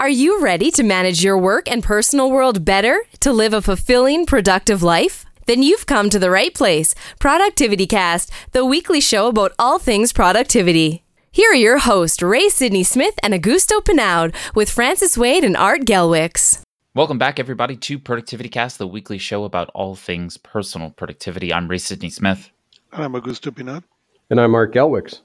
Are you ready to manage your work and personal world better to live a fulfilling, productive life? Then you've come to the right place. Productivity Cast, the weekly show about all things productivity. Here are your hosts, Ray Sidney Smith and Augusto Pinaud, with Francis Wade and Art Gelwicks. Welcome back, everybody, to Productivity Cast, the weekly show about all things personal productivity. I'm Ray Sidney Smith. And I'm Augusto Pinaud. And I'm Art Gelwicks.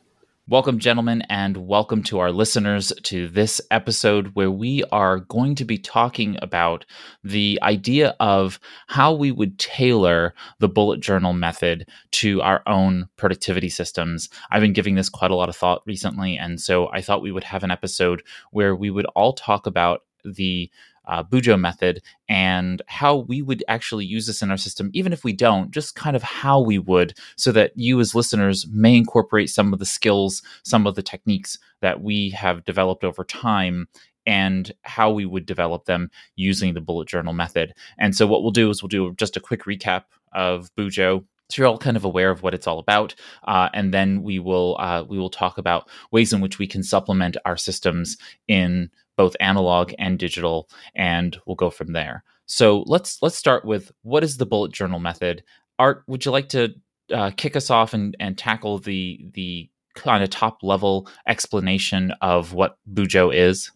Welcome, gentlemen, and welcome to our listeners to this episode where we are going to be talking about the idea of how we would tailor the bullet journal method to our own productivity systems. I've been giving this quite a lot of thought recently, and so I thought we would have an episode where we would all talk about the uh, Bujo method and how we would actually use this in our system, even if we don't, just kind of how we would, so that you as listeners may incorporate some of the skills, some of the techniques that we have developed over time and how we would develop them using the bullet journal method. And so, what we'll do is we'll do just a quick recap of Bujo so you're all kind of aware of what it's all about, uh, and then we will uh, we will talk about ways in which we can supplement our systems in both analog and digital, and we'll go from there. So let's let's start with what is the bullet journal method. Art, would you like to uh, kick us off and, and tackle the the kind of top level explanation of what Bujo is?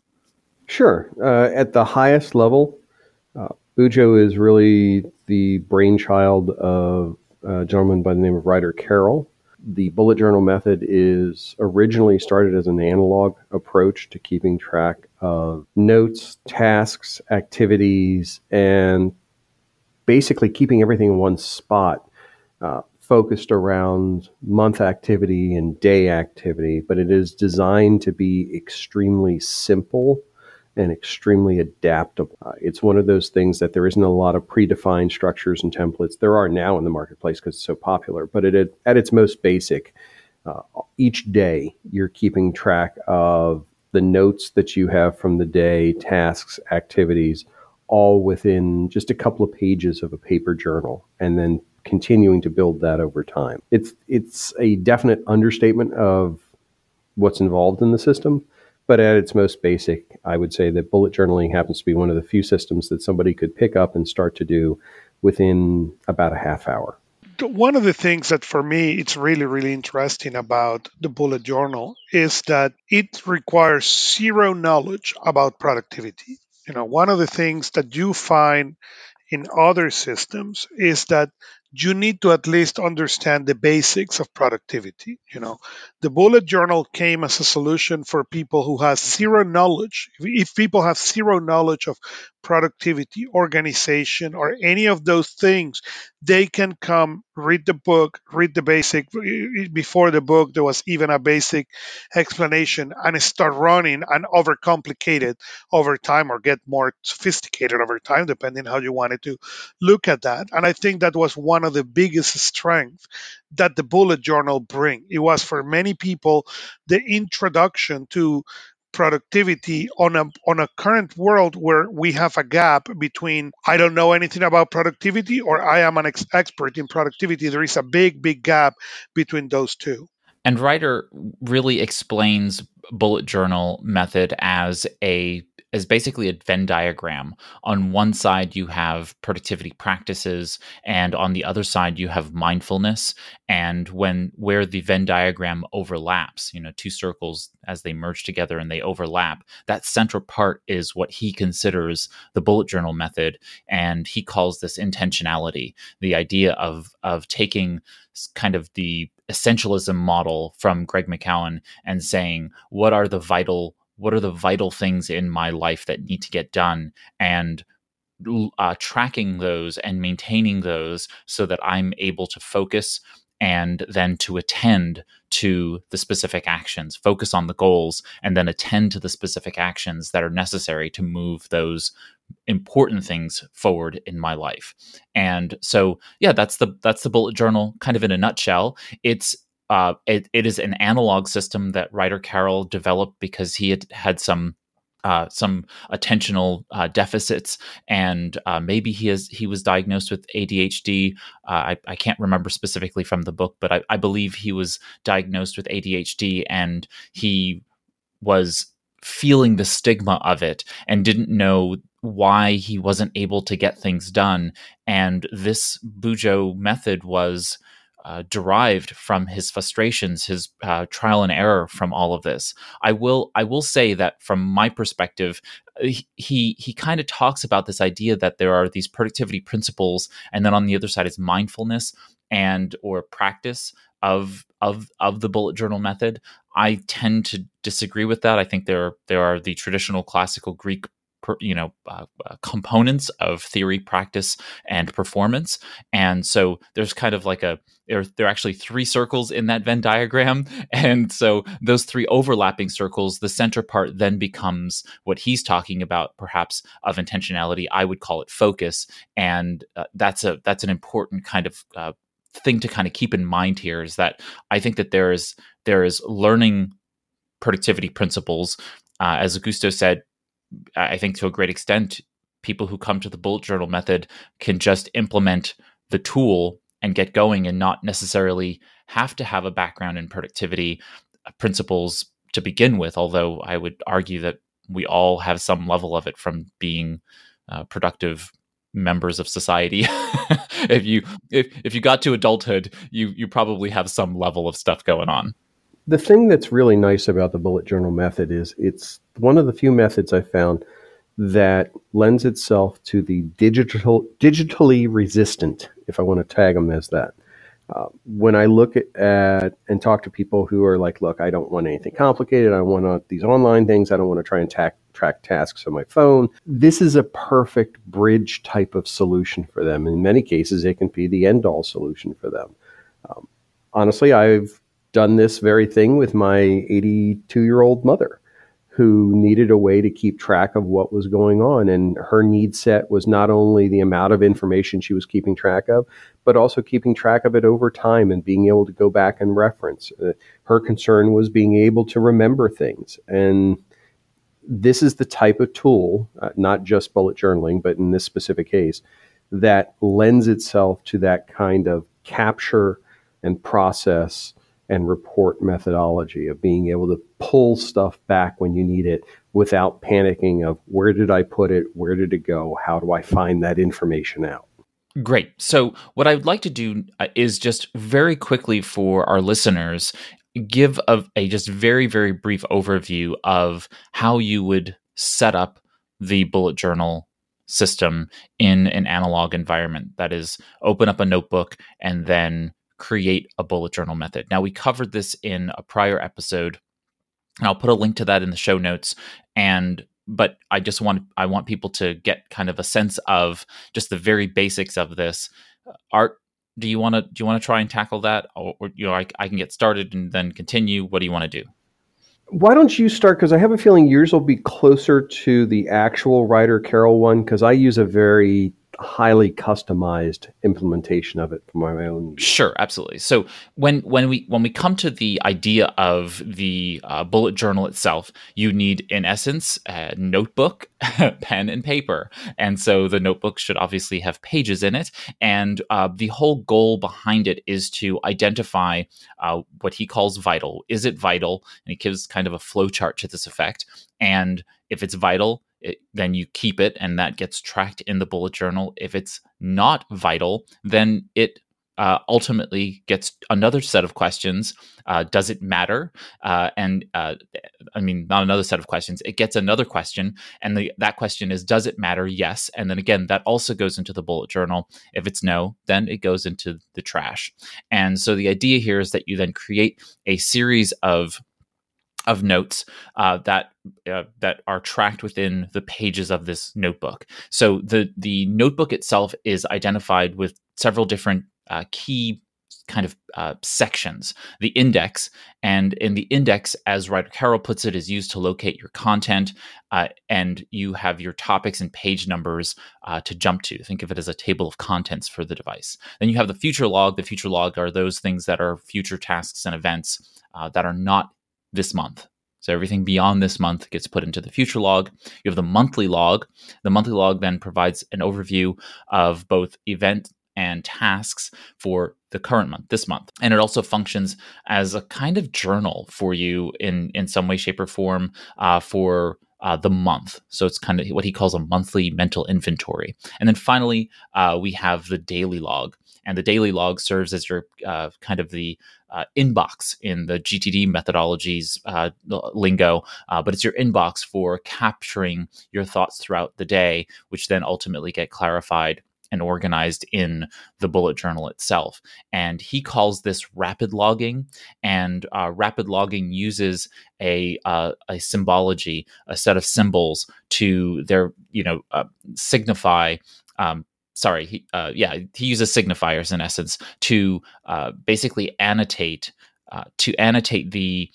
Sure. Uh, at the highest level, uh, Bujo is really the brainchild of a gentleman by the name of Ryder Carroll the bullet journal method is originally started as an analog approach to keeping track of notes, tasks, activities, and basically keeping everything in one spot, uh, focused around month activity and day activity. But it is designed to be extremely simple and extremely adaptable. Uh, it's one of those things that there isn't a lot of predefined structures and templates. There are now in the marketplace because it's so popular, but it, at its most basic, uh, each day you're keeping track of the notes that you have from the day, tasks, activities, all within just a couple of pages of a paper journal, and then continuing to build that over time. It's it's a definite understatement of what's involved in the system but at its most basic, I would say that bullet journaling happens to be one of the few systems that somebody could pick up and start to do within about a half hour. One of the things that for me it's really, really interesting about the bullet journal is that it requires zero knowledge about productivity. You know, one of the things that you find in other systems is that you need to at least understand the basics of productivity you know. The bullet journal came as a solution for people who have zero knowledge if people have zero knowledge of productivity, organization, or any of those things, they can come read the book, read the basic. Uh, before the book, there was even a basic explanation and start running and overcomplicate it over time or get more sophisticated over time, depending how you wanted to look at that. And I think that was one of the biggest strengths that the bullet journal bring. It was for many people the introduction to productivity on a on a current world where we have a gap between I don't know anything about productivity or I am an ex- expert in productivity. There is a big big gap between those two. And Ryder really explains bullet journal method as a is basically a Venn diagram. On one side, you have productivity practices, and on the other side, you have mindfulness. And when where the Venn diagram overlaps, you know, two circles as they merge together and they overlap, that central part is what he considers the bullet journal method, and he calls this intentionality, the idea of of taking kind of the essentialism model from Greg McKeown and saying what are the vital what are the vital things in my life that need to get done and uh, tracking those and maintaining those so that i'm able to focus and then to attend to the specific actions focus on the goals and then attend to the specific actions that are necessary to move those important things forward in my life. And so yeah that's the that's the bullet journal kind of in a nutshell. It's uh, it, it is an analog system that Ryder Carroll developed because he had had some uh, some attentional uh, deficits, and uh, maybe he has he was diagnosed with ADHD. Uh, I, I can't remember specifically from the book, but I, I believe he was diagnosed with ADHD, and he was feeling the stigma of it and didn't know why he wasn't able to get things done. And this Bujo method was uh, derived from his frustrations, his uh, trial and error from all of this. I will I will say that from my perspective, uh, he he kind of talks about this idea that there are these productivity principles, and then on the other side is mindfulness and or practice of of of the bullet journal method. I tend to disagree with that. I think there there are the traditional classical Greek you know uh, uh, components of theory practice and performance. And so there's kind of like a there, there are actually three circles in that venn diagram. And so those three overlapping circles the center part then becomes what he's talking about perhaps of intentionality. I would call it focus. And uh, that's a that's an important kind of uh, thing to kind of keep in mind here is that i think that there is there is learning productivity principles. Uh, as augusto said I think to a great extent, people who come to the bullet journal method can just implement the tool and get going and not necessarily have to have a background in productivity uh, principles to begin with. Although I would argue that we all have some level of it from being uh, productive members of society. if you if if you got to adulthood, you you probably have some level of stuff going on the thing that's really nice about the bullet journal method is it's one of the few methods I found that lends itself to the digital digitally resistant, if I want to tag them as that. Uh, when I look at, at, and talk to people who are like, look, I don't want anything complicated. I want these online things. I don't want to try and tack, track tasks on my phone. This is a perfect bridge type of solution for them. In many cases, it can be the end all solution for them. Um, honestly, I've done this very thing with my 82 year old mother who needed a way to keep track of what was going on. And her need set was not only the amount of information she was keeping track of, but also keeping track of it over time and being able to go back and reference. Uh, her concern was being able to remember things. And this is the type of tool, uh, not just bullet journaling, but in this specific case, that lends itself to that kind of capture and process and report methodology of being able to pull stuff back when you need it without panicking of where did I put it? Where did it go? How do I find that information out? Great. So, what I'd like to do uh, is just very quickly for our listeners give a, a just very, very brief overview of how you would set up the bullet journal system in an analog environment. That is, open up a notebook and then create a bullet journal method. Now, we covered this in a prior episode, and I'll put a link to that in the show notes. And but I just want I want people to get kind of a sense of just the very basics of this. Art, do you want to do you want to try and tackle that, or, or you know I, I can get started and then continue? What do you want to do? Why don't you start? Because I have a feeling yours will be closer to the actual Ryder Carroll one. Because I use a very highly customized implementation of it for my own sure absolutely. So when when we when we come to the idea of the uh, bullet journal itself you need in essence a notebook pen and paper. And so the notebook should obviously have pages in it. And uh, the whole goal behind it is to identify uh, what he calls vital. Is it vital? And he gives kind of a flow chart to this effect. And if it's vital it, then you keep it and that gets tracked in the bullet journal. If it's not vital, then it uh, ultimately gets another set of questions. Uh, does it matter? Uh, and uh, I mean, not another set of questions. It gets another question, and the, that question is, does it matter? Yes. And then again, that also goes into the bullet journal. If it's no, then it goes into the trash. And so the idea here is that you then create a series of of notes uh, that uh, that are tracked within the pages of this notebook. So the the notebook itself is identified with several different uh, key kind of uh, sections. The index, and in the index, as Ryder Carroll puts it, is used to locate your content, uh, and you have your topics and page numbers uh, to jump to. Think of it as a table of contents for the device. Then you have the future log. The future log are those things that are future tasks and events that are not this month. So everything beyond this month gets put into the future log. You have the monthly log. The monthly log then provides an overview of both event and tasks for the current month, this month. And it also functions as a kind of journal for you in, in some way, shape, or form uh, for uh, the month. So it's kind of what he calls a monthly mental inventory. And then finally, uh, we have the daily log. And the daily log serves as your uh, kind of the uh, inbox in the GTD methodologies uh, lingo, uh, but it's your inbox for capturing your thoughts throughout the day, which then ultimately get clarified and organized in the bullet journal itself. And he calls this rapid logging. And uh, rapid logging uses a uh, a symbology, a set of symbols to their you know uh, signify. Um, sorry, he, uh, yeah, he uses signifiers in essence to uh, basically annotate uh, to annotate the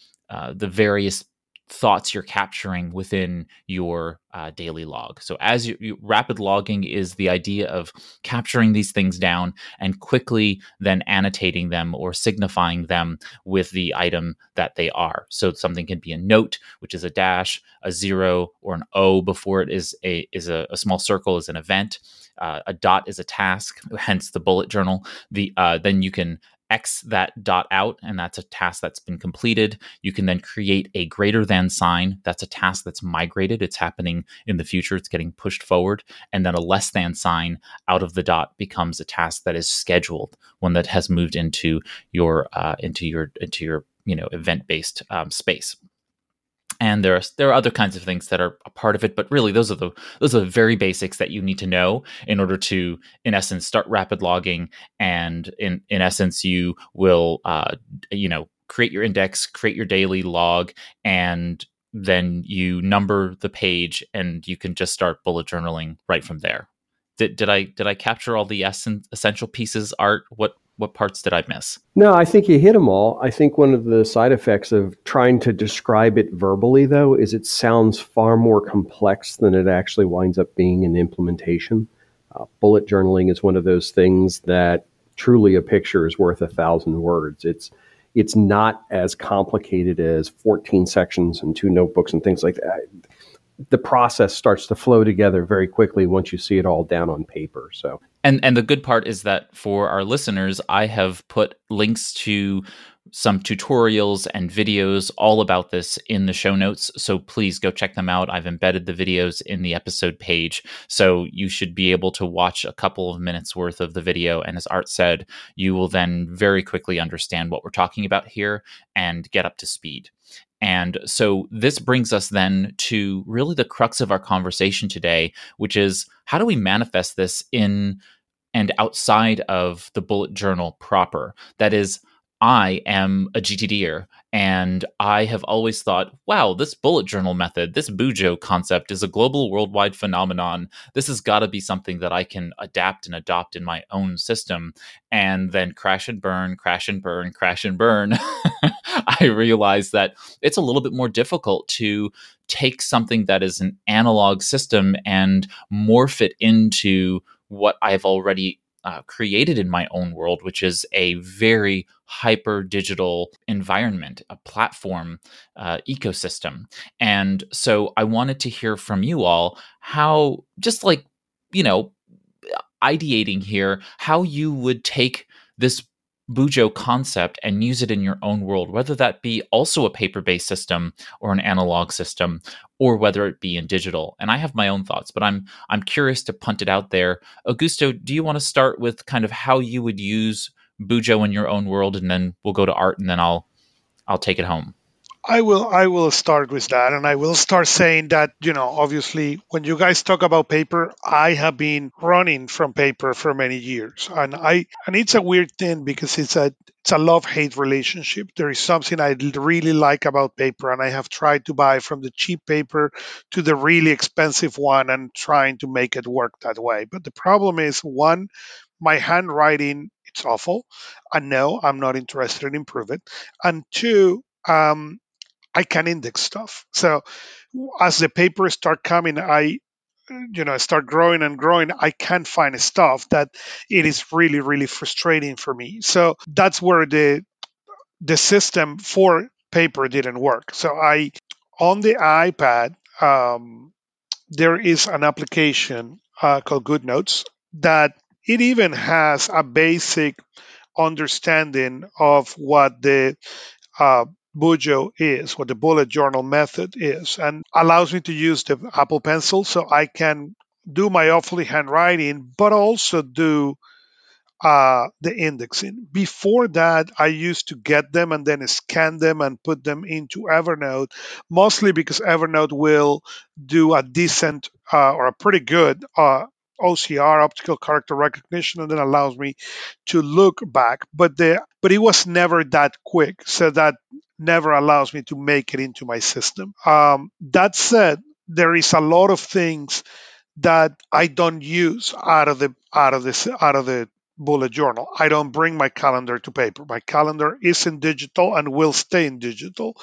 the various thoughts you're capturing within your uh, daily log. So, as you, you, rapid logging is the idea of capturing these things down and quickly then annotating them or signifying them with the item that they are. So, something can be a note, which is a dash, a zero, or an O before it is a is a, a small circle is an event. Uh, a dot is a task, hence the bullet journal. The uh, then you can X that dot out, and that's a task that's been completed. You can then create a greater than sign. That's a task that's migrated. It's happening in the future. It's getting pushed forward. And then a less than sign out of the dot becomes a task that is scheduled, one that has moved into your uh, into your into your you know event based um, space and there are there are other kinds of things that are a part of it but really those are the those are the very basics that you need to know in order to in essence start rapid logging. And in in essence you will uh, you know create your index create your daily log and then you number the page and you can just start bullet journaling right from there. Did, did i did i capture all the essen- essential pieces art? What what parts did I miss? No, I think you hit them all. I think one of the side effects of trying to describe it verbally, though, is it sounds far more complex than it actually winds up being in implementation. Uh, bullet journaling is one of those things that truly a picture is worth a thousand words. It's it's not as complicated as 14 sections and two notebooks and things like that. The process starts to flow together very quickly once you see it all down on paper. So and and the good part is that for our listeners, I have put links to some tutorials and videos all about this in the show notes. So please go check them out. I've embedded the videos in the episode page. So you should be able to watch a couple of minutes worth of the video. And as Art said, you will then very quickly understand what we're talking about here and get up to speed. And so this brings us then to really the crux of our conversation today, which is how do we manifest this in and outside of the bullet journal proper? That is, I am a GTDer and I have always thought, wow, this bullet journal method, this Bujo concept is a global worldwide phenomenon. This has got to be something that I can adapt and adopt in my own system. And then crash and burn, crash and burn, crash and burn. I realized that it's a little bit more difficult to take something that is an analog system and morph it into what I've already uh, created in my own world, which is a very hyper digital environment, a platform uh, ecosystem. And so I wanted to hear from you all how, just like, you know, ideating here, how you would take this Bujo concept and use it in your own world, whether that be also a paper based system or an analog system, or whether it be in digital. And I have my own thoughts, but I'm I'm curious to punt it out there. Augusto, do you want to start with kind of how you would use Bujo in your own world, and then we'll go to art, and then I'll I'll take it home. I will I will start with that and I will start saying that you know obviously when you guys talk about paper I have been running from paper for many years and I and it's a weird thing because it's a it's a love hate relationship. There is something I really like about paper and I have tried to buy from the cheap paper to the really expensive one and trying to make it work that way. But the problem is one my handwriting it's awful and no I'm not interested in improving it. And two um, I can index stuff. So as the papers start coming, I you know start growing and growing i can't find stuff that it is really really frustrating for me so that's where the the system for paper didn't work so i on the ipad um, there is an application uh, called goodnotes that it even has a basic understanding of what the uh, Bujo is, what the bullet journal method is, and allows me to use the Apple Pencil so I can do my awfully handwriting, but also do uh, the indexing. Before that, I used to get them and then scan them and put them into Evernote, mostly because Evernote will do a decent uh, or a pretty good uh, OCR, optical character recognition, and then allows me to look back. But the but it was never that quick, so that never allows me to make it into my system. Um, that said, there is a lot of things that I don't use out of the out of this out of the bullet journal. I don't bring my calendar to paper. My calendar is in digital and will stay in digital.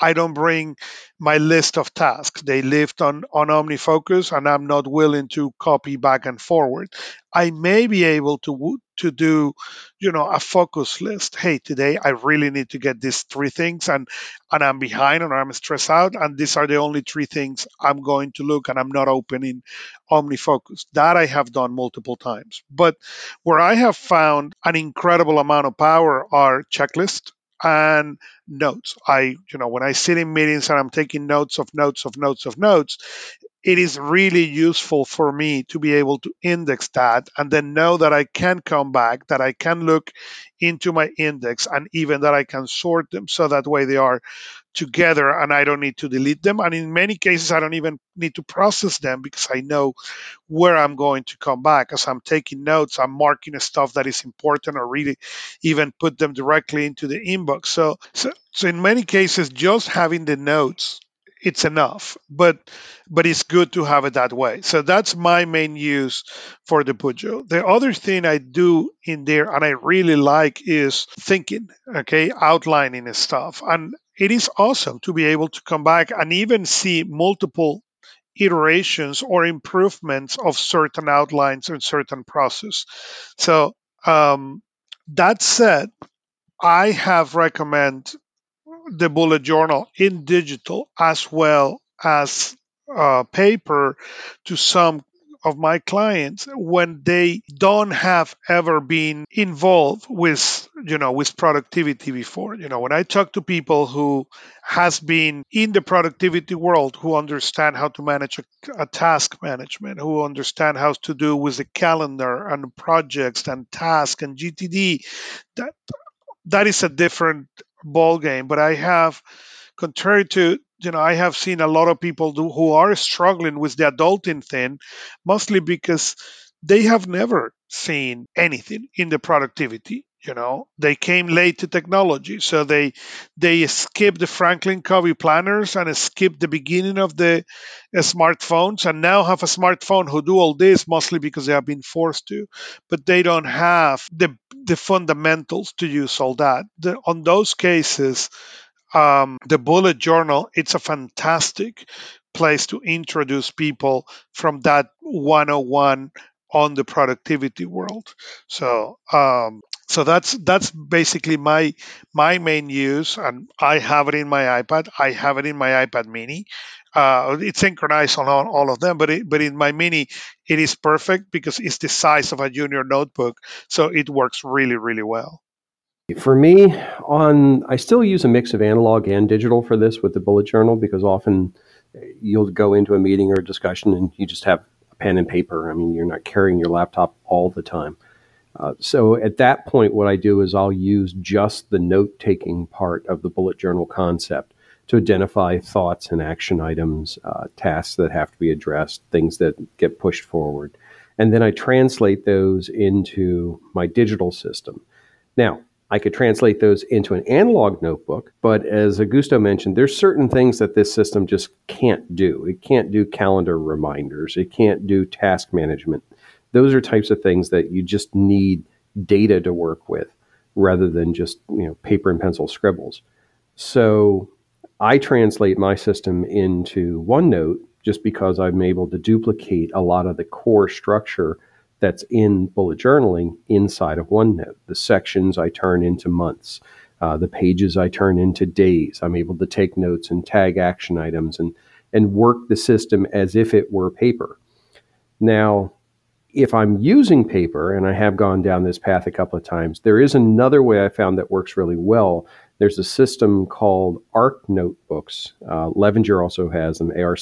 I don't bring my list of tasks. They live on, on OmniFocus and I'm not willing to copy back and forward. I may be able to to do, you know, a focus list. Hey, today I really need to get these three things and and I'm behind and I'm stressed out and these are the only three things I'm going to look and I'm not opening OmniFocus. That I have done multiple times. But where I have found an incredible amount of power are checklists and notes. I, you know, when I sit in meetings and I'm taking notes of notes of notes of notes, it is really useful for me to be able to index that and then know that I can come back, that I can look into my index, and even that I can sort them so that way they are together and I don't need to delete them. And in many cases, I don't even need to process them because I know where I'm going to come back. As I'm taking notes, I'm marking stuff that is important or really even put them directly into the inbox. So, so, so in many cases, just having the notes it's enough but but it's good to have it that way. So that's my main use for the Bujo the other thing i do in there and i really like is thinking okay outlining stuff. And it is awesome to be able to come back and even see multiple iterations or improvements of certain outlines in certain process. So um, that said i have recommend the bullet journal in digital as well as uh, paper to some of my clients when they don't have ever been involved with you know with productivity before. You know when i talk to people who has been in the productivity world who understand how to manage a, a task management who understand how to do with the calendar and projects and task and gtd that that is a different ball game. But I have, contrary to you know, I have seen a lot of people do, who are struggling with the adulting thing, mostly because they have never seen anything in the productivity you know they came late to technology so they they skipped the franklin covey planners and skipped the beginning of the uh, smartphones and now have a smartphone who do all this mostly because they have been forced to but they don't have the the fundamentals to use all that. The, on those cases um, the bullet journal it's a fantastic place to introduce people from that 101 on the productivity world. So um, so that's that's basically my my main use and i have it in my ipad. I have it in my ipad mini uh, it's synchronized on all, all of them but it, but in my mini it is perfect because it's the size of a junior notebook so it works really really well. For me on i still use a mix of analog and digital for this with the bullet journal because often you'll go into a meeting or a discussion and you just have a pen and paper. I mean you're not carrying your laptop all the time. Uh, so at that point, what I do is I'll use just the note taking part of the bullet journal concept to identify thoughts and action items, uh, tasks that have to be addressed, things that get pushed forward. And then I translate those into my digital system. Now, I could translate those into an analog notebook, but as Augusto mentioned, there's certain things that this system just can't do. It can't do calendar reminders. It can't do task management those are types of things that you just need data to work with rather than just you know paper and pencil scribbles. So I translate my system into OneNote just because I'm able to duplicate a lot of the core structure that's in bullet journaling inside of OneNote. The sections I turn into months. Uh, the pages I turn into days. I'm able to take notes and tag action items and and work the system as if it were paper. Now, if I'm using paper, and I have gone down this path a couple of times, there is another way I found that works really well. There's a system called ARC notebooks. Uh, Levenger also has them, ARC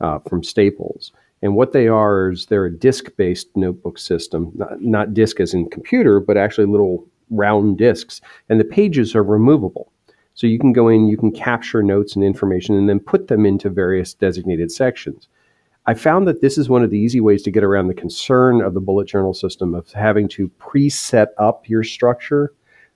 uh, from Staples. And what they are is they're a disk-based notebook system, not, not disk as in computer, but actually little round disks. And the pages are removable. So you can go in, you can capture notes and information, and then put them into various designated sections. I found that this is one of the easy ways to get around the concern of the bullet journal system of having to preset up your structure.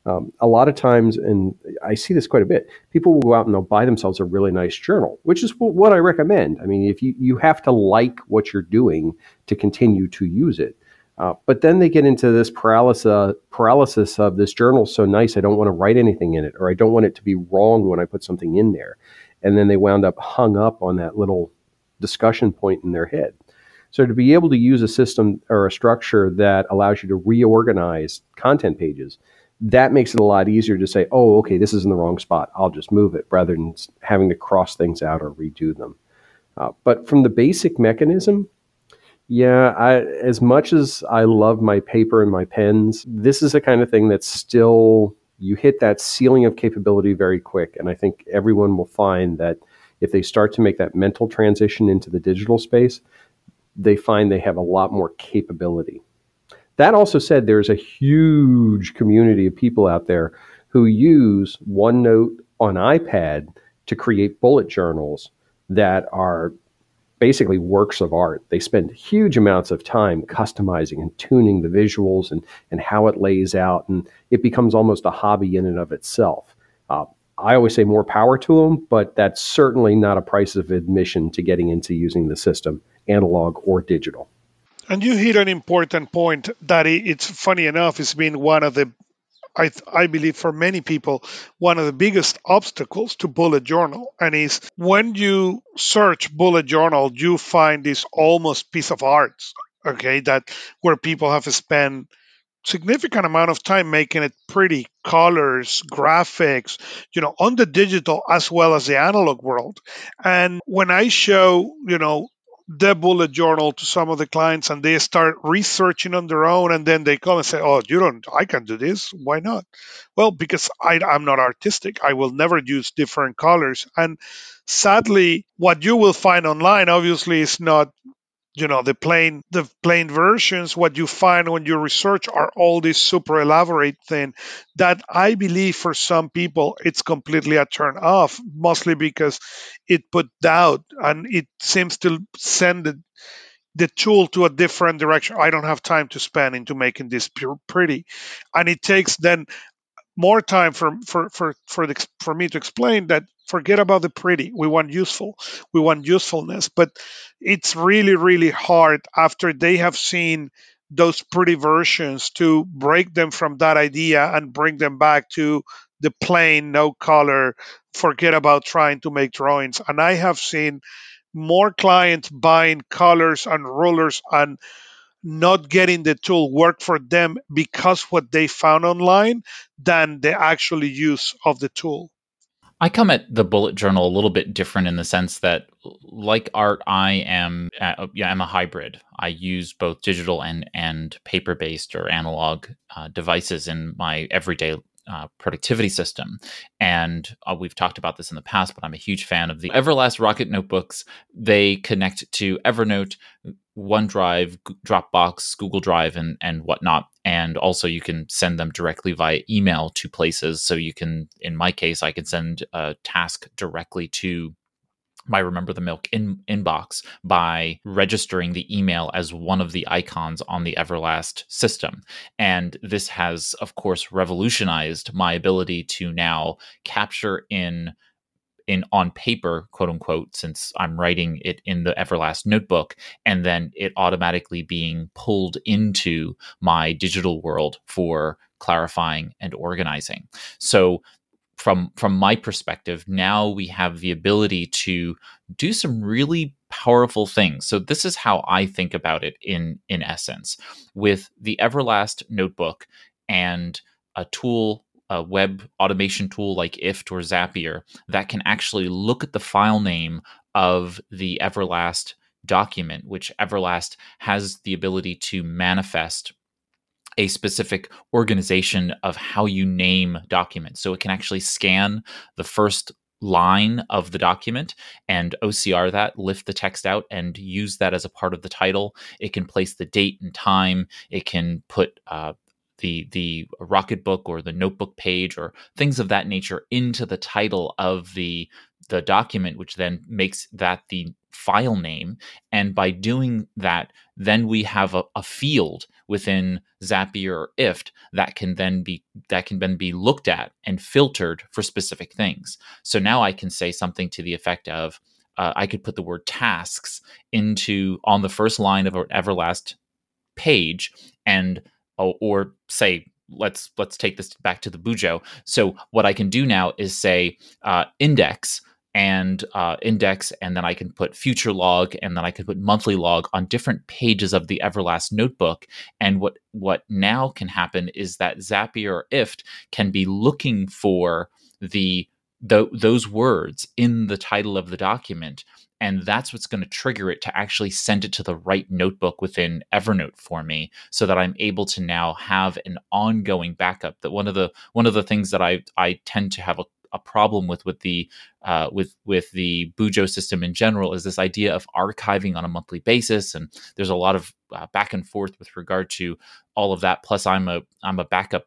Um, a lot of times, and I see this quite a bit, people will go out and they'll buy themselves a really nice journal, which is what I recommend. I mean, if you, you have to like what you're doing to continue to use it. Uh, but then they get into this paralysis, paralysis of this journal's so nice, I don't want to write anything in it, or I don't want it to be wrong when I put something in there. And then they wound up hung up on that little discussion point in their head. So to be able to use a system or a structure that allows you to reorganize content pages, that makes it a lot easier to say, oh, okay, this is in the wrong spot. I'll just move it rather than having to cross things out or redo them. Uh, but from the basic mechanism, yeah, I, as much as I love my paper and my pens, this is the kind of thing that's still, you hit that ceiling of capability very quick. And I think everyone will find that if they start to make that mental transition into the digital space, they find they have a lot more capability. That also said, there's a huge community of people out there who use OneNote on iPad to create bullet journals that are basically works of art. They spend huge amounts of time customizing and tuning the visuals and, and how it lays out, and it becomes almost a hobby in and of itself. Uh, I always say more power to them, but that's certainly not a price of admission to getting into using the system, analog or digital. And you hit an important point that it's funny enough, it's been one of the, I, I believe for many people, one of the biggest obstacles to bullet journal. And is when you search bullet journal, you find this almost piece of art, okay, that where people have spent significant amount of time making it pretty colors graphics you know on the digital as well as the analog world and when i show you know the bullet journal to some of the clients and they start researching on their own and then they come and say oh you don't i can do this why not? Well because I, i'm not artistic i will never use different colors. And sadly what you will find online obviously is not you know the plain the plain versions what you find when you research are all these super elaborate thing that i believe for some people it's completely a turn off mostly because it put doubt and it seems to send the, the tool to a different direction. I don't have time to spend into making this pretty. And it takes then more time for for for for, the, for me to explain that forget about the pretty. We want useful. We want usefulness. But it's really really hard after they have seen those pretty versions to break them from that idea and bring them back to the plain no color forget about trying to make drawings. And i have seen more clients buying colors and rulers and not getting the tool work for them because what they found online than the actual use of the tool. I come at the bullet journal a little bit different in the sense that, like art, I am uh, yeah I'm a hybrid. I use both digital and and paper based or analog uh, devices in my everyday uh, productivity system. And uh, we've talked about this in the past, but I'm a huge fan of the Everlast Rocket notebooks. They connect to Evernote, OneDrive, Dropbox, Google Drive, and and whatnot. And also, you can send them directly via email to places. So you can, in my case, I can send a task directly to my Remember the Milk in, inbox by registering the email as one of the icons on the Everlast system. And this has, of course, revolutionized my ability to now capture in in on paper, quote unquote, since I'm writing it in the Everlast notebook, and then it automatically being pulled into my digital world for clarifying and organizing. So from from my perspective now we have the ability to do some really powerful things. So this is how i think about it in in essence. With the everlast notebook and a tool a web automation tool like ift or zapier that can actually look at the file name of the everlast document, which Everlast has the ability to manifest a specific organization of how you name documents. So it can actually scan the first line of the document and OCR that, lift the text out, and use that as a part of the title. It can place the date and time. It can put uh, the the Rocketbook or the Notebook page or things of that nature into the title of the the document, which then makes that the file name. And by doing that, then we have a, a field within Zapier or IFT that can then be that can then be looked at and filtered for specific things. So now I can say something to the effect of uh, I could put the word tasks into on the first line of an Everlast page and or, or say let's let's take this back to the Bujo. So what I can do now is say uh, index and uh, index, and then I can put future log, and then I can put monthly log on different pages of the Everlast notebook. And what what now can happen is that Zapier or IFT can be looking for the, the those words in the title of the document and that's what's going to trigger it to actually send it to the right notebook within evernote for me so that i'm able to now have an ongoing backup that one of the one of the things that i i tend to have a a problem with with the uh, with with the Bujo system in general is this idea of archiving on a monthly basis, and there's a lot of uh, back and forth with regard to all of that. Plus, I'm a I'm a backup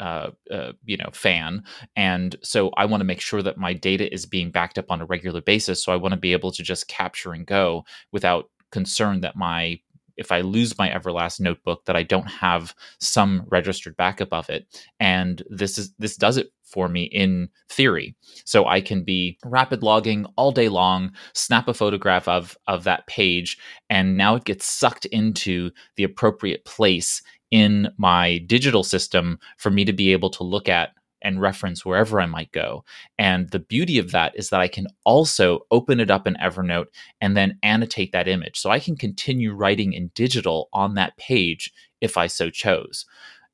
uh, uh, you know fan and so i want to make sure that my data is being backed up on a regular basis so i want to be able to just capture and go without concern that my if I lose my Everlast notebook that I don't have some registered backup of it. And this is this does it for me in theory. So I can be rapid logging all day long, snap a photograph of of that page, and now it gets sucked into the appropriate place in my digital system for me to be able to look at and reference wherever I might go. And the beauty of that is that I can also open it up in Evernote and then annotate that image. So I can continue writing in digital on that page if I so chose.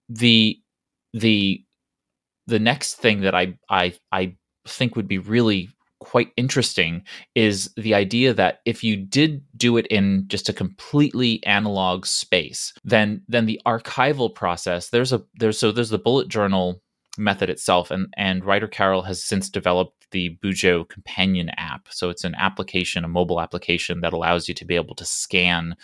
The the the next thing that I I I think would be really quite interesting is the idea that if you did do it in just a completely analog space then then the archival process there's a there's so there's the bullet journal method itself. And, and Ryder Carroll has since developed the Bujo companion app. So it's an application, a mobile application that allows you to be able to scan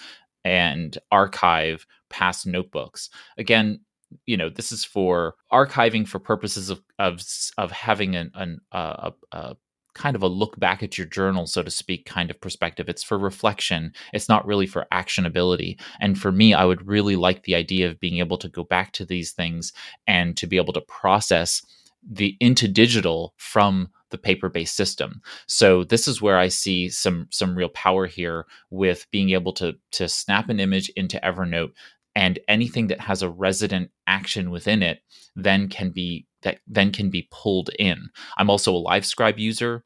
and archive past notebooks. Again, you know, this is for archiving for purposes of of, of having an, an uh, a, a kind of a look back at your journal, so to speak, kind of perspective. It's for reflection. It's not really for actionability. And for me, I would really like the idea of being able to go back to these things and to be able to process the into digital from the paper-based system. So this is where I see some some real power here with being able to to snap an image into Evernote and anything that has a resident action within it then can be that then can be pulled in. I'm also a LiveScribe user.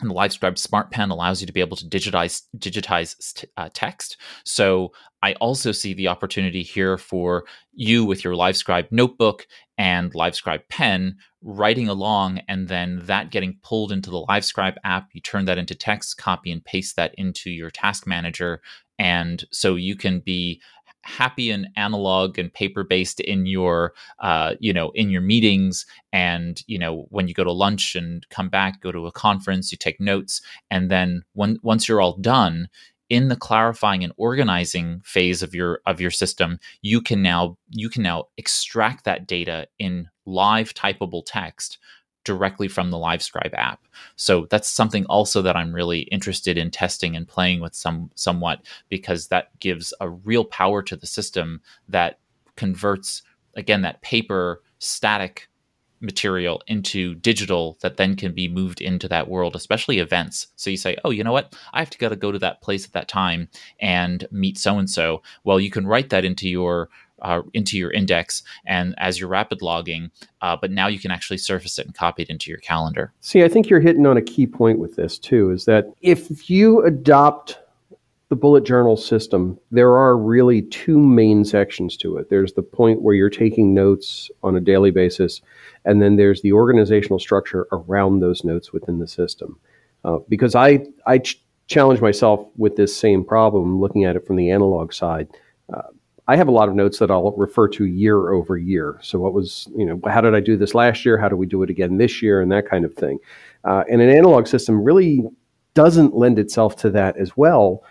And the LiveScribe Smart Pen allows you to be able to digitize digitize uh, text. So I also see the opportunity here for you with your LiveScribe notebook and LiveScribe pen writing along, and then that getting pulled into the LiveScribe app. You turn that into text, copy and paste that into your task manager, and so you can be happy and analog and paper based in your uh, you know in your meetings and you know when you go to lunch and come back go to a conference you take notes and then when once you're all done in the clarifying and organizing phase of your of your system you can now you can now extract that data in live typable text directly from the LiveScribe app. So that's something also that I'm really interested in testing and playing with some somewhat because that gives a real power to the system that converts again that paper static material into digital that then can be moved into that world, especially events. So you say, oh, you know what? I have to gotta go to that place at that time and meet so and so. Well, you can write that into your uh, into your index and as you're rapid logging, uh, but now you can actually surface it and copy it into your calendar. See, I think you're hitting on a key point with this too, is that if you adopt the bullet journal system, there are really two main sections to it. There's the point where you're taking notes on a daily basis, and then there's the organizational structure around those notes within the system. Uh, because I, I ch- challenge myself with this same problem, looking at it from the analog side. Uh, I have a lot of notes that I'll refer to year over year. So, what was, you know, how did I do this last year? How do we do it again this year? And that kind of thing. Uh, and an analog system really doesn't lend itself to that as well.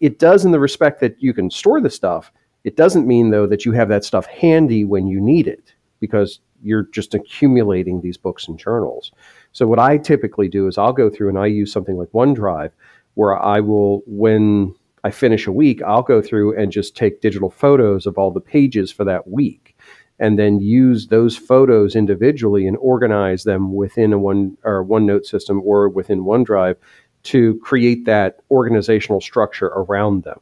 It does in the respect that you can store the stuff. It doesn't mean, though, that you have that stuff handy when you need it because you're just accumulating these books and journals. So, what I typically do is I'll go through and I use something like OneDrive where I will, when I finish a week, I'll go through and just take digital photos of all the pages for that week and then use those photos individually and organize them within a one or OneNote system or within OneDrive to create that organizational structure around them.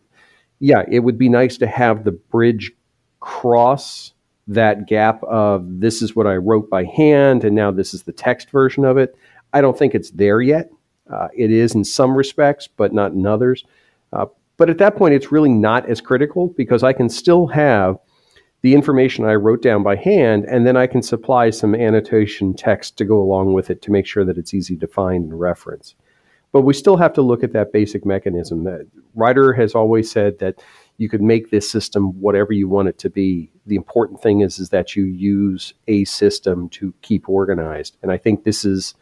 Yeah, it would be nice to have the bridge cross that gap of this is what I wrote by hand and now this is the text version of it. I don't think it's there yet. Uh, it is in some respects, but not in others. Uh, but at that point, it's really not as critical because I can still have the information I wrote down by hand, and then I can supply some annotation text to go along with it to make sure that it's easy to find and reference. But we still have to look at that basic mechanism. That Ryder has always said that you could make this system whatever you want it to be. The important thing is, is that you use a system to keep organized. And I think this is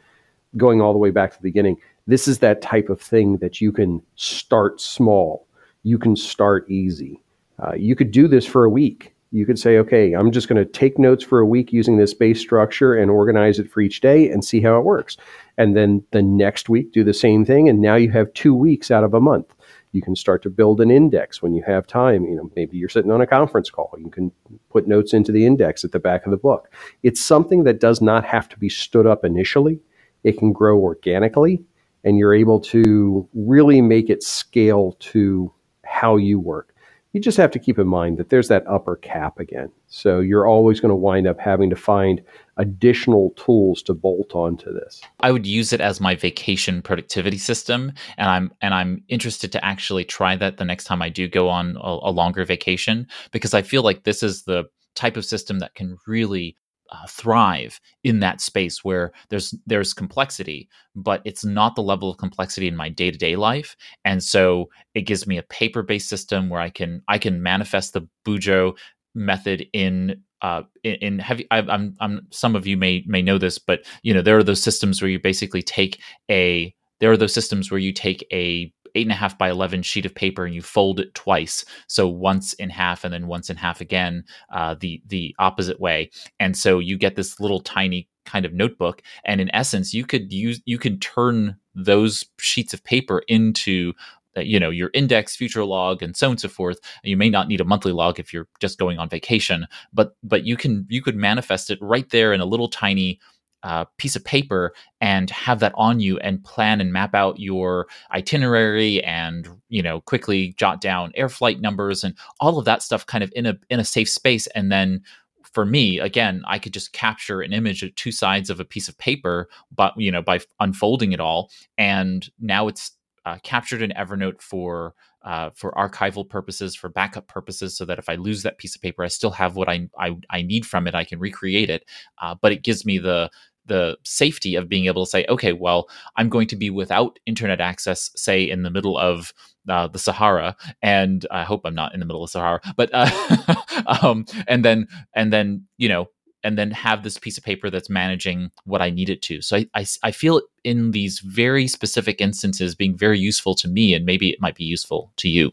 going all the way back to the beginning this is that type of thing that you can start small. You can start easy. Uh, you could do this for a week. You could say, okay, I'm just going to take notes for a week using this base structure and organize it for each day and see how it works. And then the next week, do the same thing. And now you have two weeks out of a month. You can start to build an index when you have time. You know, maybe you're sitting on a conference call. You can put notes into the index at the back of the book. It's something that does not have to be stood up initially. It can grow organically and you're able to really make it scale to how you work. You just have to keep in mind that there's that upper cap again. So you're always going to wind up having to find additional tools to bolt onto this. I would use it as my vacation productivity system and I'm and I'm interested to actually try that the next time I do go on a, a longer vacation because I feel like this is the type of system that can really uh, thrive in that space where there's there's complexity but it's not the level of complexity in my day-to-day life. And so it gives me a paper-based system where i can i can manifest the bujo method in uh, in, in heavy I, I'm, I'm some of you may may know this but you know there are those systems where you basically take a there are those systems where you take a eight and a half by 11 sheet of paper and you fold it twice. So once in half and then once in half again, uh, the, the opposite way. And so you get this little tiny kind of notebook. And in essence, you could use, you can turn those sheets of paper into uh, you know your index future log and so on and so forth you may not need a monthly log if you're just going on vacation but but you can you could manifest it right there in a little tiny uh, piece of paper and have that on you and plan and map out your itinerary and you know quickly jot down air flight numbers and all of that stuff kind of in a in a safe space. And then for me again i could just capture an image of two sides of a piece of paper but you know by unfolding it all. And now it's uh, captured in evernote for uh, for archival purposes, for backup purposes, so that if I lose that piece of paper, I still have what I I, I need from it. I can recreate it, uh, but it gives me the the safety of being able to say, okay, well, I'm going to be without internet access, say in the middle of uh, the Sahara, and I hope I'm not in the middle of Sahara, but uh, um, and then and then you know and then have this piece of paper that's managing what I need it to. So I, I, I feel in these very specific instances being very useful to me, and maybe it might be useful to you.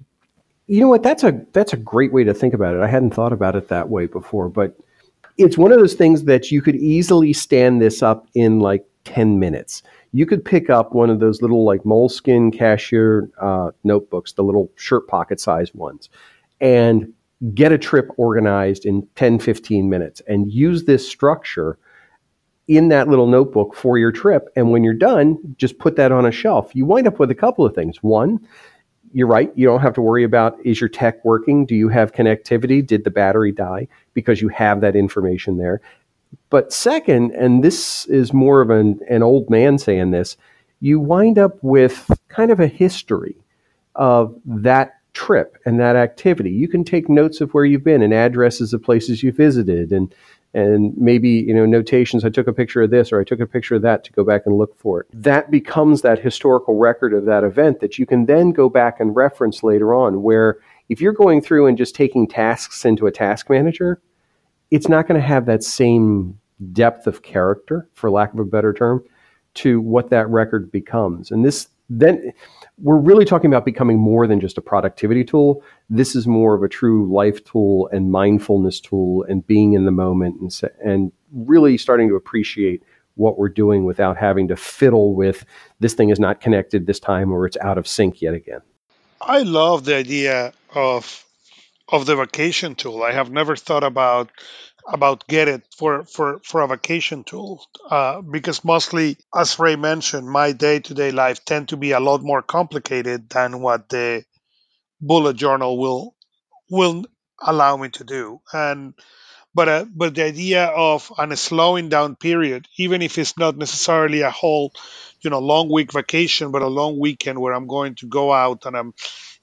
You know what? That's a that's a great way to think about it. I hadn't thought about it that way before, but it's one of those things that you could easily stand this up in like 10 minutes. You could pick up one of those little like Moleskine Cahier uh, notebooks, the little shirt pocket size ones, and get a trip organized in 10, 15 minutes and use this structure in that little notebook for your trip. And when you're done, just put that on a shelf. You wind up with a couple of things. One, you're right. You don't have to worry about is your tech working? Do you have connectivity? Did the battery die? Because you have that information there. But second, and this is more of an, an old man saying this, you wind up with kind of a history of that trip and that activity. You can take notes of where you've been and addresses of places you visited and and maybe you know notations i took a picture of this or i took a picture of that to go back and look for it that becomes that historical record of that event that you can then go back and reference later on where if you're going through and just taking tasks into a task manager it's not going to have that same depth of character for lack of a better term to what that record becomes and this then we're really talking about becoming more than just a productivity tool. This is more of a true life tool and mindfulness tool and being in the moment and, and really starting to appreciate what we're doing without having to fiddle with this thing is not connected this time or it's out of sync yet again. I love the idea of of the vacation tool. I have never thought about about get it for for for a vacation tool uh, because mostly as ray mentioned my day-to-day life tend to be a lot more complicated than what the bullet journal will will allow me to do. And but uh, but the idea of a slowing down period even if it's not necessarily a whole you know long week vacation but a long weekend where i'm going to go out and i'm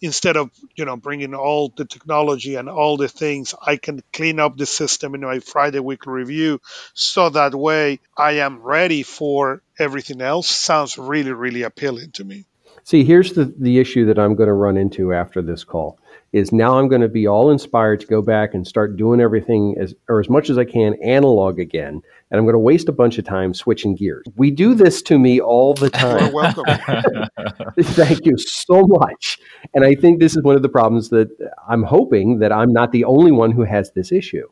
instead of you know bringing all the technology and all the things i can clean up the system in my friday weekly review so that way i am ready for everything else. Sounds really really appealing to me. See here's the, the issue that i'm going to run into after this call is now I'm going to be all inspired to go back and start doing everything as or as much as I can analog again, and I'm going to waste a bunch of time switching gears. We do this to me all the time. welcome. Thank you so much. And I think this is one of the problems that I'm hoping that I'm not the only one who has this issue.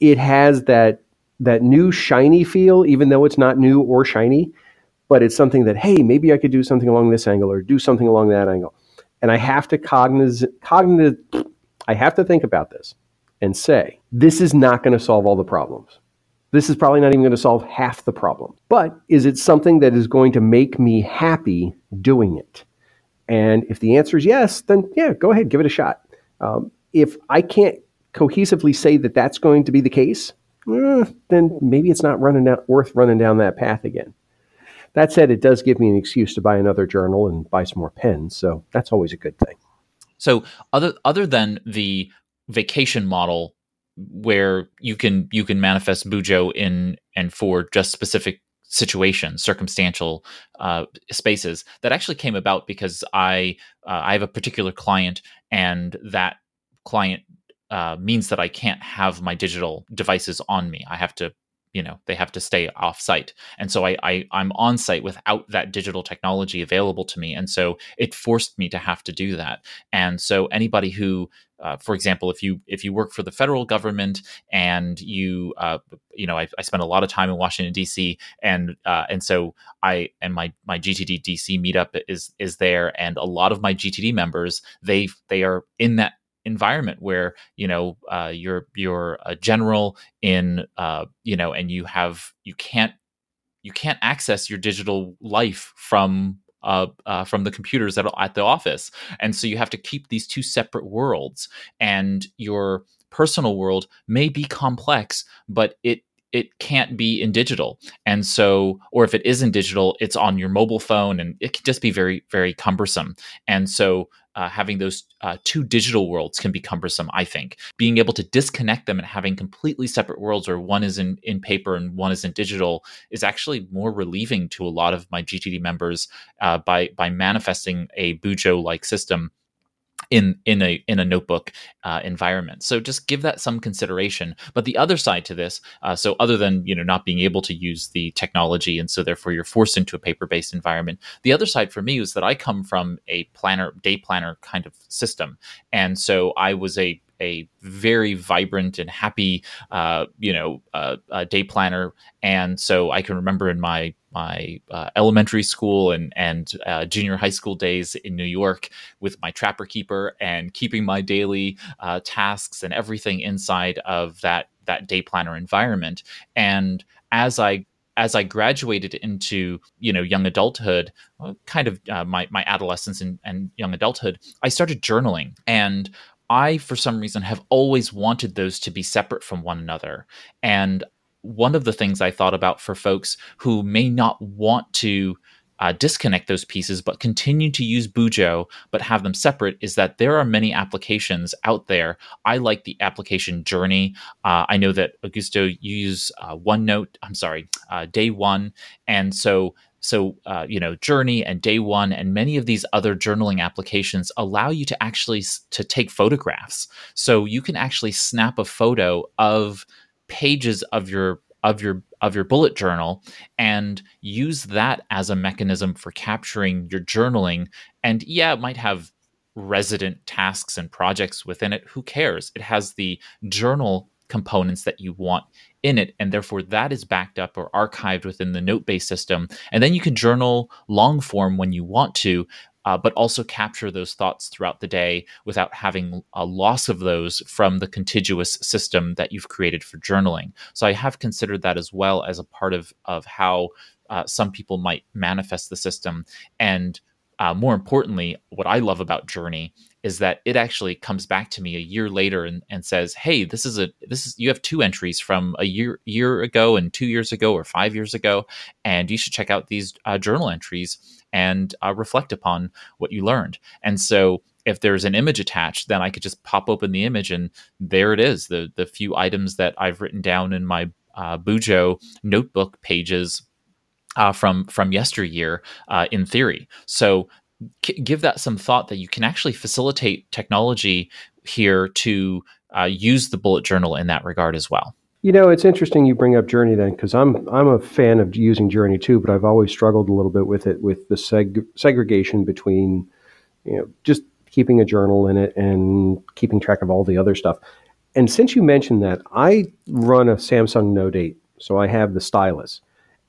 It has that that new shiny feel, even though it's not new or shiny, but it's something that hey, maybe I could do something along this angle or do something along that angle and I have to cognize, cognitive, I have to think about this and say, this is not going to solve all the problems. This is probably not even going to solve half the problem. But is it something that is going to make me happy doing it? And if the answer is yes, then yeah, go ahead, give it a shot. Um, if I can't cohesively say that that's going to be the case, eh, then maybe it's not running down, worth running down that path again. That said, it does give me an excuse to buy another journal and buy some more pens, so that's always a good thing. So other other than the vacation model where you can you can manifest bujo in and for just specific situations, circumstantial uh, spaces that actually came about because I uh, I have a particular client and that client uh, means that I can't have my digital devices on me. I have to you know they have to stay off site and so I, I i'm on site without that digital technology available to me. And so it forced me to have to do that. And so anybody who uh, for example, if you if you work for the federal government and you uh, you know I, I spend a lot of time in Washington D.C. and uh, and so I and my my GTD DC meetup is is there. And a lot of my GTD members they they are in that environment where you know uh, you're you're a general in uh, you know and you have you can't you can't access your digital life from uh, uh, from the computers at, at the office. And so you have to keep these two separate worlds. And your personal world may be complex but it it can't be in digital. And so or if it is in digital it's on your mobile phone and it can just be very very cumbersome. And so uh, having those uh, two digital worlds can be cumbersome i think. Being able to disconnect them and having completely separate worlds where one is in, in paper and one is in digital is actually more relieving to a lot of my gtd members uh, by by manifesting a bujo like system in in a in a notebook uh, environment. So just give that some consideration. But the other side to this, uh, so other than you know not being able to use the technology, and so therefore you're forced into a paper based environment. The other side for me was that I come from a planner day planner kind of system, and so I was a a very vibrant and happy, uh, you know, uh, uh, day planner. And so I can remember in my my uh, elementary school and and uh, junior high school days in New York with my Trapper Keeper and keeping my daily uh, tasks and everything inside of that that day planner environment. And as I as I graduated into you know young adulthood, kind of uh, my my adolescence and, and young adulthood, I started journaling, and I, for some reason, have always wanted those to be separate from one another. And one of the things I thought about for folks who may not want to uh, disconnect those pieces but continue to use Bujo but have them separate is that there are many applications out there. I like the application Journey. Uh, I know that Augusto you use uh, OneNote. I'm sorry, uh, Day One, and so so uh, you know Journey and Day One and many of these other journaling applications allow you to actually to take photographs. So you can actually snap a photo of pages of your of your of your bullet journal and use that as a mechanism for capturing your journaling. And yeah it might have resident tasks and projects within it. Who cares? It has the journal components that you want in it and therefore that is backed up or archived within the note based system. And then you can journal long form when you want to uh, but also capture those thoughts throughout the day without having a loss of those from the contiguous system that you've created for journaling. So I have considered that as well as a part of of how uh, some people might manifest the system. And uh, more importantly, what I love about Journey is that it actually comes back to me a year later and, and says, "Hey, this is a this is you have two entries from a year year ago and two years ago or five years ago, and you should check out these uh, journal entries and uh, reflect upon what you learned. And so if there's an image attached, then I could just pop open the image and there it is. The the few items that I've written down in my uh, Bujo notebook pages uh, from from yesteryear uh, in theory. So c- give that some thought that you can actually facilitate technology here to uh, use the bullet journal in that regard as well. You know, it's interesting you bring up Journey then, because I'm I'm a fan of using Journey too, but I've always struggled a little bit with it with the seg- segregation between, you know, just keeping a journal in it and keeping track of all the other stuff. And since you mentioned that, I run a Samsung Note 8, so I have the stylus.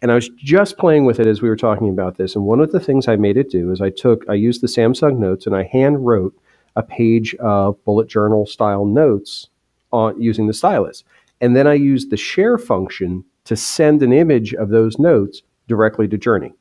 And I was just playing with it as we were talking about this. And one of the things I made it do is I took, I used the Samsung Notes and I hand wrote a page of bullet journal style notes on using the stylus. And then I use the share function to send an image of those notes directly to Journey.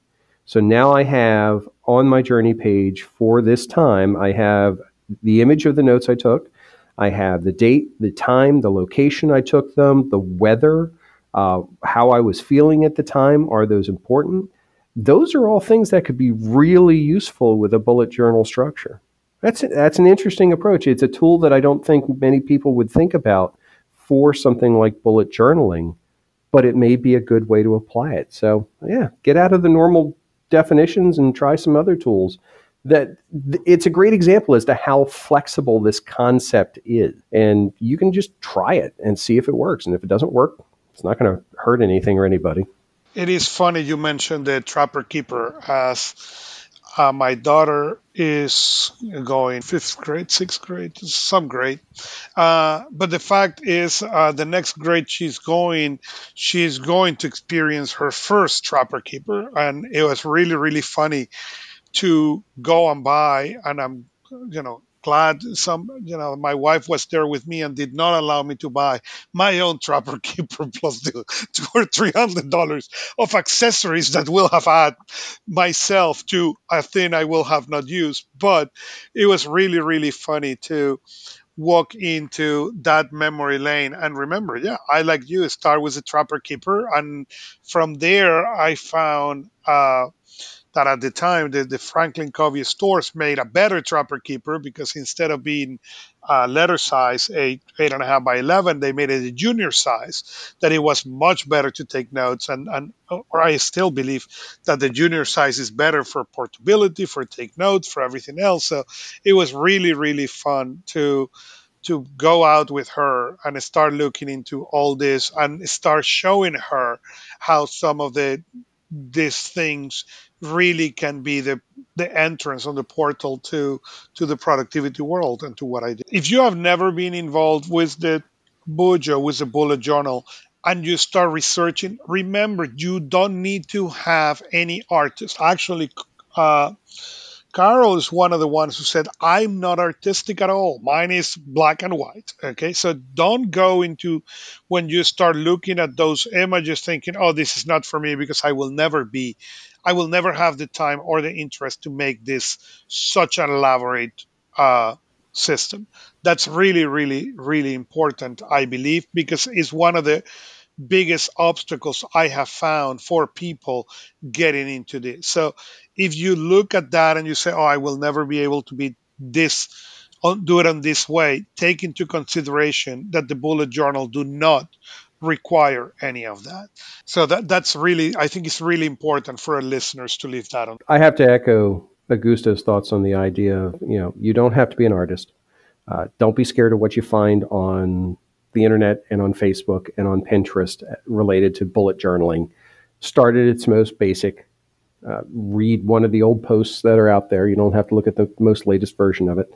So now I have on my Journey page for this time, I have the image of the notes I took. I have the date, the time, the location I took them, the weather, uh, how I was feeling at the time. Are those important? Those are all things that could be really useful with a bullet journal structure. That's that's an interesting approach. It's a tool that I don't think many people would think about for something like bullet journaling, but it may be a good way to apply it. So, yeah, get out of the normal definitions and try some other tools. That it's a great example as to how flexible this concept is. And you can just try it and see if it works. And if it doesn't work, it's not going to hurt anything or anybody. It is funny you mentioned the Trapper Keeper as uh, my daughter is going fifth grade, sixth grade, some grade. Uh, but the fact is, uh, the next grade she's going, she's going to experience her first trapper keeper. And it was really, really funny to go and buy. And I'm, you know, glad some you know my wife was there with me and did not allow me to buy my own trapper keeper plus the two or three hundred dollars of accessories that will have had myself to a thing I will have not used. But it was really really funny to walk into that memory lane and remember yeah i like you start with a trapper keeper and from there i found uh, that at the time the, the Franklin Covey stores made a better Trapper Keeper because instead of being uh, letter size eight eight and a half by eleven, they made it a junior size. That it was much better to take notes, and and or I still believe that the junior size is better for portability, for take notes, for everything else. So it was really really fun to to go out with her and start looking into all this and start showing her how some of the these things really can be the the entrance on the portal to to the productivity world and to what I do. If you have never been involved with the Bujo, with the bullet journal, and you start researching, remember you don't need to have any artist. Actually, uh, Carroll is one of the ones who said, I'm not artistic at all. Mine is black and white. Okay. So don't go into when you start looking at those images thinking, oh, this is not for me because I will never be, I will never have the time or the interest to make this such an elaborate uh, system. That's really, really, really important, I believe, because it's one of the biggest obstacles I have found for people getting into this. So if you look at that and you say, "Oh, I will never be able to be this do it on this way," take into consideration that the bullet journal do not require any of that. So that that's really I think it's really important for our listeners to leave that on. I have to echo Augusto's thoughts on the idea of you know you don't have to be an artist. Uh, don't be scared of what you find on the internet and on Facebook and on Pinterest related to bullet journaling. Start at its most basic. Uh, read one of the old posts that are out there. You don't have to look at the most latest version of it.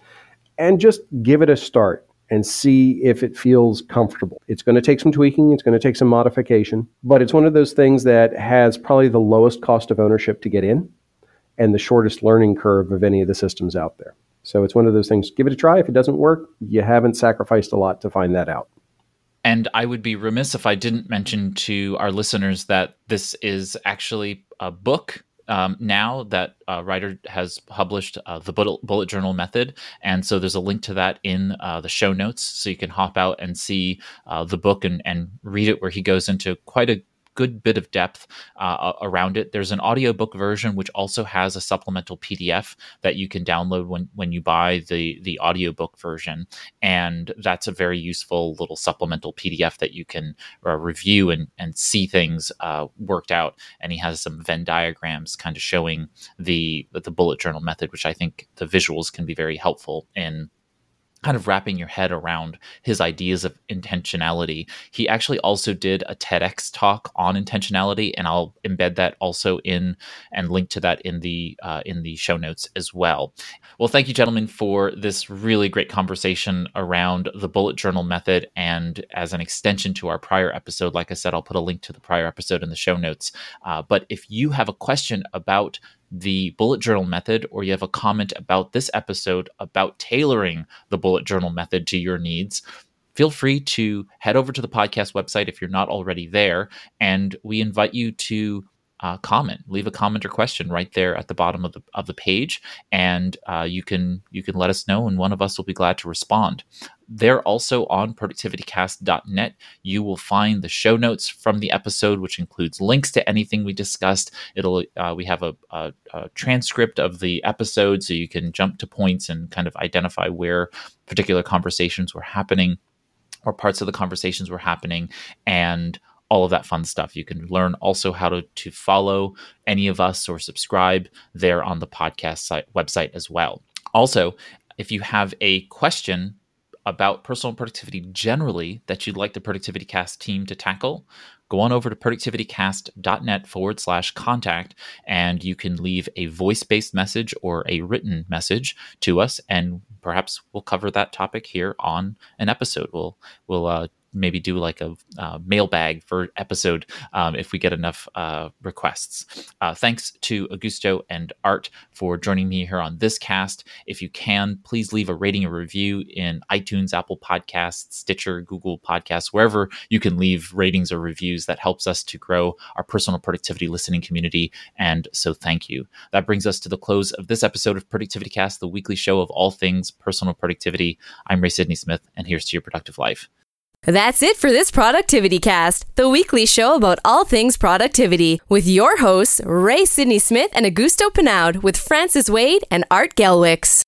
And just give it a start and see if it feels comfortable. It's going to take some tweaking, it's going to take some modification, but it's one of those things that has probably the lowest cost of ownership to get in and the shortest learning curve of any of the systems out there. So it's one of those things. Give it a try. If it doesn't work, you haven't sacrificed a lot to find that out. And I would be remiss if I didn't mention to our listeners that this is actually a book um, now that uh, Ryder has published uh, the bullet, bullet, journal method. And so there's a link to that in uh, the show notes. So you can hop out and see uh, the book and, and read it, where he goes into quite a good bit of depth uh, around it. There's an audiobook version which also has a supplemental PDF that you can download when when you buy the the audiobook version, and that's a very useful little supplemental PDF that you can uh, review and and see things uh, worked out. And he has some Venn diagrams kind of showing the the bullet journal method, which I think the visuals can be very helpful in kind of wrapping your head around his ideas of intentionality. He actually also did a TEDx talk on intentionality, and I'll embed that also in and link to that in the uh, in the show notes as well. Well, thank you, gentlemen, for this really great conversation around the bullet journal method. And as an extension to our prior episode, like I said, I'll put a link to the prior episode in the show notes. Uh, but if you have a question about the bullet journal method or you have a comment about this episode about tailoring the bullet journal method to your needs, feel free to head over to the podcast website if you're not already there. And we invite you to uh, comment, leave a comment or question right there at the bottom of the of the page, and uh, you can you can let us know, and one of us will be glad to respond. They're also on productivitycast.net. You will find the show notes from the episode, which includes links to anything we discussed. It'll uh, we have a, a, a transcript of the episode, so you can jump to points and kind of identify where particular conversations were happening or parts of the conversations were happening and all of that fun stuff. You can learn also how to, to follow any of us or subscribe there on the podcast site, website as well. Also, if you have a question about personal productivity generally that you'd like the Productivity Cast team to tackle, go on over to productivitycast.net forward slash contact and you can leave a voice based message or a written message to us and perhaps we'll cover that topic here on an episode. We'll, we'll, uh, maybe do like a uh, mailbag for episode um, if we get enough uh, requests. Uh, thanks to Augusto and Art for joining me here on this cast. If you can, please leave a rating or review in iTunes, Apple Podcasts, Stitcher, Google Podcasts, wherever you can leave ratings or reviews. That helps us to grow our personal productivity listening community. And so thank you. That brings us to the close of this episode of Productivity Cast, the weekly show of all things personal productivity. I'm Ray Sidney Smith, and here's to your productive life. That's it for this Productivity Cast, the weekly show about all things productivity, with your hosts, Ray Sidney Smith and Augusto Pinaud, with Francis Wade and Art Gelwicks.